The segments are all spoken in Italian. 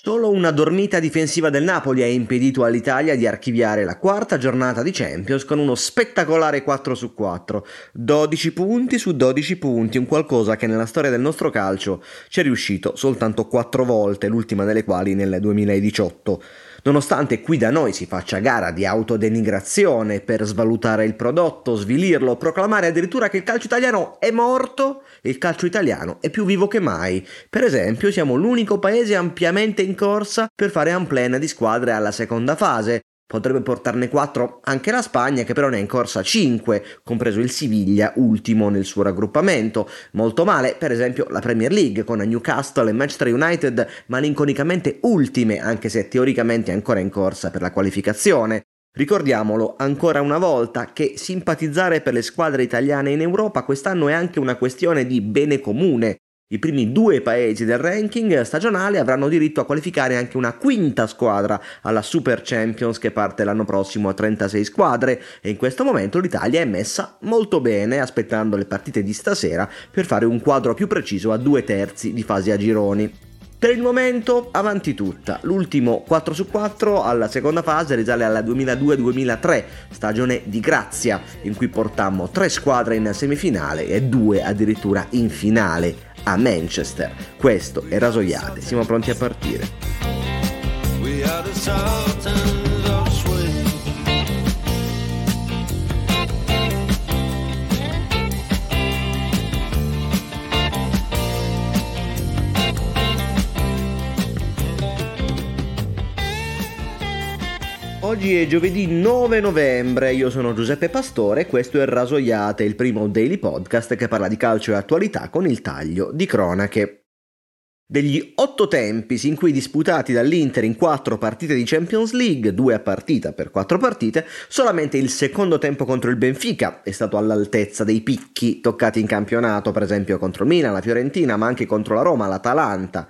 Solo una dormita difensiva del Napoli ha impedito all'Italia di archiviare la quarta giornata di Champions con uno spettacolare 4 su 4, 12 punti su 12 punti, un qualcosa che nella storia del nostro calcio ci è riuscito soltanto 4 volte, l'ultima delle quali nel 2018. Nonostante qui da noi si faccia gara di autodenigrazione per svalutare il prodotto, svilirlo, proclamare addirittura che il calcio italiano è morto, il calcio italiano è più vivo che mai. Per esempio, siamo l'unico paese ampiamente in corsa per fare plan di squadre alla seconda fase, Potrebbe portarne 4 anche la Spagna, che però ne è in corsa 5, compreso il Siviglia, ultimo nel suo raggruppamento. Molto male, per esempio, la Premier League, con Newcastle e Manchester United malinconicamente ultime, anche se teoricamente ancora in corsa per la qualificazione. Ricordiamolo ancora una volta che simpatizzare per le squadre italiane in Europa quest'anno è anche una questione di bene comune, i primi due paesi del ranking stagionale avranno diritto a qualificare anche una quinta squadra alla Super Champions che parte l'anno prossimo a 36 squadre. E in questo momento l'Italia è messa molto bene aspettando le partite di stasera per fare un quadro più preciso a due terzi di fase a gironi. Per il momento avanti tutta, l'ultimo 4 su 4 alla seconda fase risale alla 2002-2003, stagione di grazia, in cui portammo tre squadre in semifinale e due addirittura in finale a Manchester. Questo è Rasoiate, siamo pronti a partire. Oggi è giovedì 9 novembre, io sono Giuseppe Pastore e questo è Rasoiate, il primo daily podcast che parla di calcio e attualità con il taglio di cronache. Degli otto tempi sin qui disputati dall'Inter in quattro partite di Champions League, due a partita per quattro partite, solamente il secondo tempo contro il Benfica è stato all'altezza dei picchi toccati in campionato, per esempio contro il Milan, la Fiorentina, ma anche contro la Roma, l'Atalanta.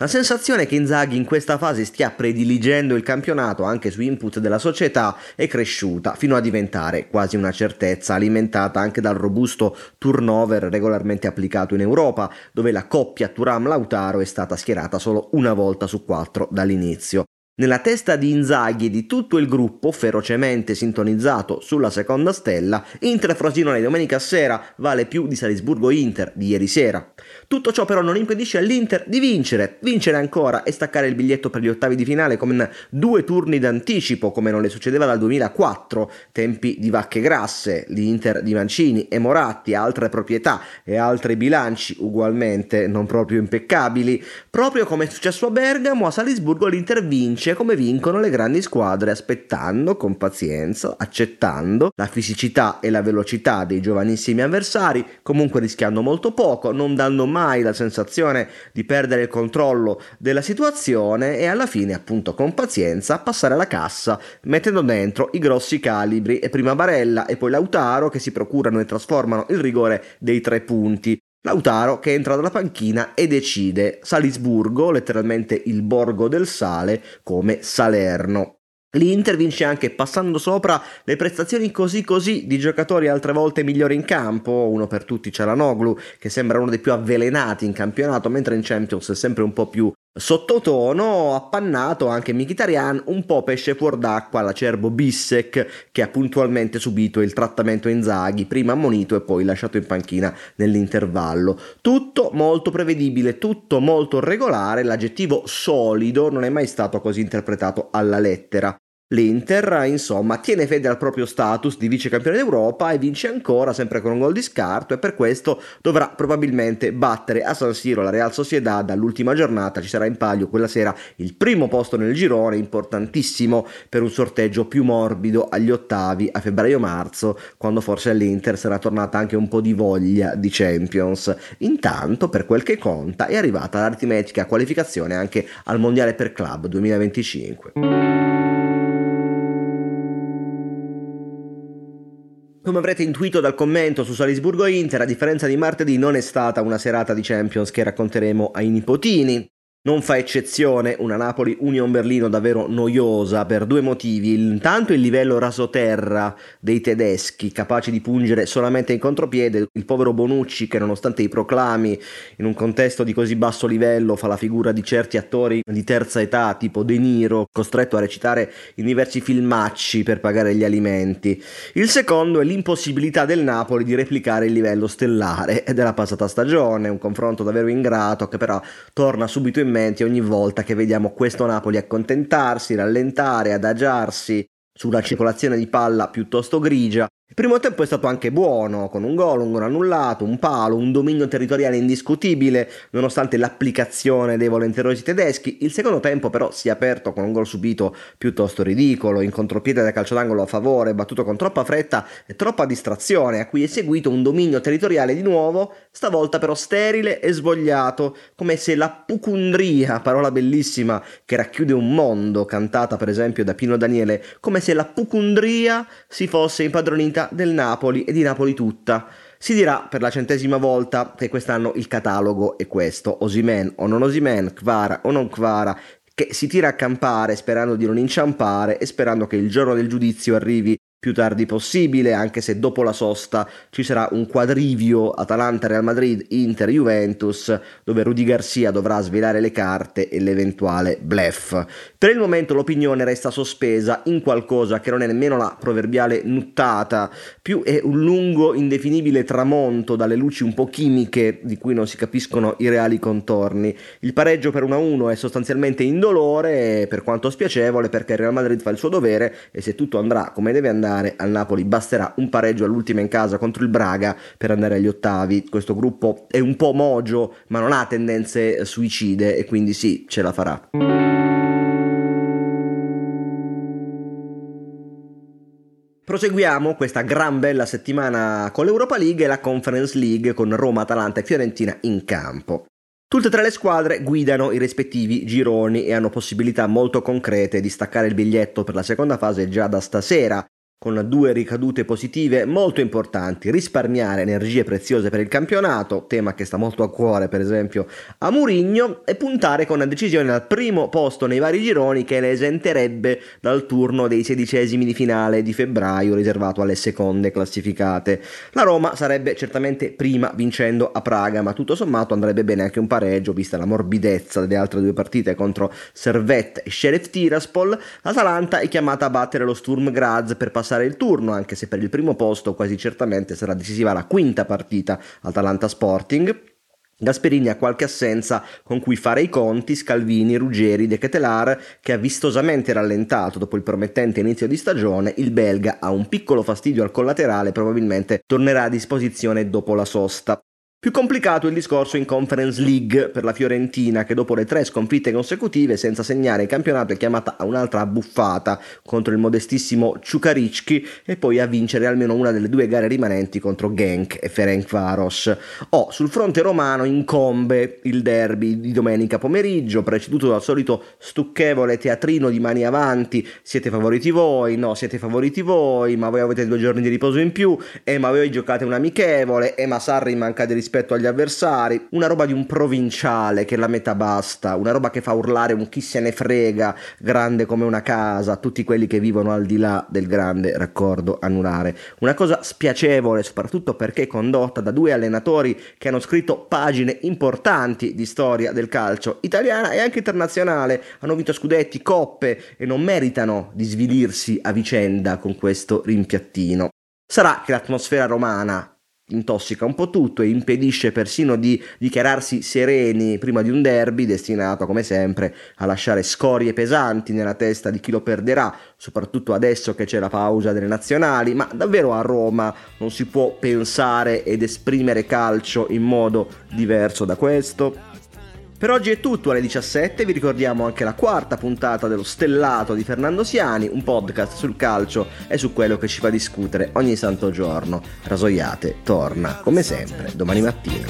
La sensazione che Inzaghi in questa fase stia prediligendo il campionato anche su input della società è cresciuta fino a diventare quasi una certezza alimentata anche dal robusto turnover regolarmente applicato in Europa, dove la coppia Turam-Lautaro è stata schierata solo una volta su quattro dall'inizio. Nella testa di Inzaghi e di tutto il gruppo, ferocemente sintonizzato sulla seconda stella, Inter-Frosinone domenica sera vale più di Salisburgo-Inter di ieri sera. Tutto ciò però non impedisce all'Inter di vincere, vincere ancora e staccare il biglietto per gli ottavi di finale con due turni d'anticipo come non le succedeva dal 2004, tempi di vacche grasse, l'Inter di Mancini e Moratti, altre proprietà e altri bilanci ugualmente non proprio impeccabili. Proprio come è successo a Bergamo, a Salisburgo l'Inter vince come vincono le grandi squadre, aspettando con pazienza, accettando la fisicità e la velocità dei giovanissimi avversari, comunque rischiando molto poco, non dando mai la sensazione di perdere il controllo della situazione e alla fine appunto con pazienza passare alla cassa mettendo dentro i grossi calibri e prima Barella e poi Lautaro che si procurano e trasformano il rigore dei tre punti. Lautaro che entra dalla panchina e decide Salisburgo, letteralmente il borgo del sale, come Salerno. L'Inter vince anche passando sopra le prestazioni così così di giocatori altre volte migliori in campo, uno per tutti c'è la Noglu che sembra uno dei più avvelenati in campionato, mentre in Champions è sempre un po' più sottotono, appannato anche Mkhitaryan, un po' pesce fuor d'acqua l'acerbo Bissek che ha puntualmente subito il trattamento Inzaghi, prima ammonito e poi lasciato in panchina nell'intervallo. Tutto molto prevedibile, tutto molto regolare, l'aggettivo solido non è mai stato così interpretato alla lettera. L'Inter, insomma, tiene fede al proprio status di vice campione d'Europa e vince ancora, sempre con un gol di scarto, e per questo dovrà probabilmente battere a San Siro la Real Sociedad dall'ultima giornata. Ci sarà in palio quella sera il primo posto nel girone, importantissimo per un sorteggio più morbido agli ottavi a febbraio-marzo, quando forse all'Inter sarà tornata anche un po' di voglia di Champions. Intanto, per quel che conta, è arrivata l'aritmetica qualificazione anche al Mondiale per Club 2025. Come avrete intuito dal commento su Salisburgo Inter, a differenza di martedì non è stata una serata di Champions che racconteremo ai nipotini. Non fa eccezione una Napoli Union Berlino davvero noiosa per due motivi. Intanto il livello rasoterra dei tedeschi, capaci di pungere solamente in contropiede, il povero Bonucci che nonostante i proclami in un contesto di così basso livello fa la figura di certi attori di terza età tipo De Niro, costretto a recitare in diversi filmacci per pagare gli alimenti. Il secondo è l'impossibilità del Napoli di replicare il livello stellare della passata stagione, un confronto davvero ingrato che però torna subito in mente ogni volta che vediamo questo Napoli accontentarsi, rallentare, adagiarsi su una circolazione di palla piuttosto grigia il primo tempo è stato anche buono, con un gol, un gol annullato, un palo, un dominio territoriale indiscutibile, nonostante l'applicazione dei volenterosi tedeschi. Il secondo tempo però si è aperto con un gol subito piuttosto ridicolo, in contropiede da calcio d'angolo a favore, battuto con troppa fretta e troppa distrazione, a cui è seguito un dominio territoriale di nuovo, stavolta però sterile e svogliato, come se la pucundria, parola bellissima che racchiude un mondo, cantata per esempio da Pino Daniele, come se la pucundria si fosse impadronita vita del Napoli e di Napoli tutta. Si dirà per la centesima volta che quest'anno il catalogo è questo, Osimen o non Osimen, Kvara o non Kvara, che si tira a campare sperando di non inciampare e sperando che il giorno del giudizio arrivi più tardi possibile, anche se dopo la sosta ci sarà un quadrivio Atalanta-Real Madrid, Inter-Juventus, dove Rudy Garcia dovrà svelare le carte e l'eventuale blef. Per il momento l'opinione resta sospesa in qualcosa che non è nemmeno la proverbiale nuttata, più è un lungo, indefinibile tramonto dalle luci un po' chimiche di cui non si capiscono i reali contorni. Il pareggio per 1-1 è sostanzialmente indolore, per quanto spiacevole, perché il Real Madrid fa il suo dovere e se tutto andrà come deve andare andare al Napoli basterà un pareggio all'ultima in casa contro il Braga per andare agli ottavi. Questo gruppo è un po' mogio, ma non ha tendenze suicide e quindi sì, ce la farà. Proseguiamo questa gran bella settimana con l'Europa League e la Conference League con Roma, Atalanta e Fiorentina in campo. Tutte e tre le squadre guidano i rispettivi gironi e hanno possibilità molto concrete di staccare il biglietto per la seconda fase già da stasera, con due ricadute positive molto importanti, risparmiare energie preziose per il campionato, tema che sta molto a cuore per esempio a Murigno, e puntare con una decisione al primo posto nei vari gironi che le esenterebbe dal turno dei sedicesimi di finale di febbraio riservato alle seconde classificate. La Roma sarebbe certamente prima vincendo a Praga, ma tutto sommato andrebbe bene anche un pareggio vista la morbidezza delle altre due partite contro Servette e Sheriff Tiraspol. L'Atalanta è chiamata a battere lo Sturm Graz per passare passare il turno, anche se per il primo posto quasi certamente sarà decisiva la quinta partita Atalanta Sporting. Gasperini ha qualche assenza con cui fare i conti, Scalvini, Ruggeri, De Ketelar, che ha vistosamente rallentato dopo il promettente inizio di stagione, il belga ha un piccolo fastidio al collaterale, probabilmente tornerà a disposizione dopo la sosta. Più complicato il discorso in Conference League per la Fiorentina che dopo le tre sconfitte consecutive senza segnare il campionato è chiamata a un'altra buffata contro il modestissimo Ciukaricchi e poi a vincere almeno una delle due gare rimanenti contro Genk e Ferencvaros. Oh, sul fronte romano incombe il derby di domenica pomeriggio preceduto dal solito stucchevole teatrino di mani avanti. Siete favoriti voi, no siete favoriti voi, ma voi avete due giorni di riposo in più. E ma voi giocate un amichevole. E ma Sarri manca di rispetto agli avversari, una roba di un provinciale che la metà basta, una roba che fa urlare un chi se ne frega, grande come una casa, tutti quelli che vivono al di là del grande raccordo anulare. Una cosa spiacevole, soprattutto perché condotta da due allenatori che hanno scritto pagine importanti di storia del calcio italiana e anche internazionale, hanno vinto scudetti, coppe e non meritano di svilirsi a vicenda con questo rimpiattino. Sarà che l'atmosfera romana intossica un po' tutto e impedisce persino di dichiararsi sereni prima di un derby destinato come sempre a lasciare scorie pesanti nella testa di chi lo perderà, soprattutto adesso che c'è la pausa delle nazionali, ma davvero a Roma non si può pensare ed esprimere calcio in modo diverso da questo? Per oggi è tutto, alle 17 vi ricordiamo anche la quarta puntata dello Stellato di Fernando Siani, un podcast sul calcio e su quello che ci fa discutere ogni santo giorno. Rasoiate torna, come sempre, domani mattina.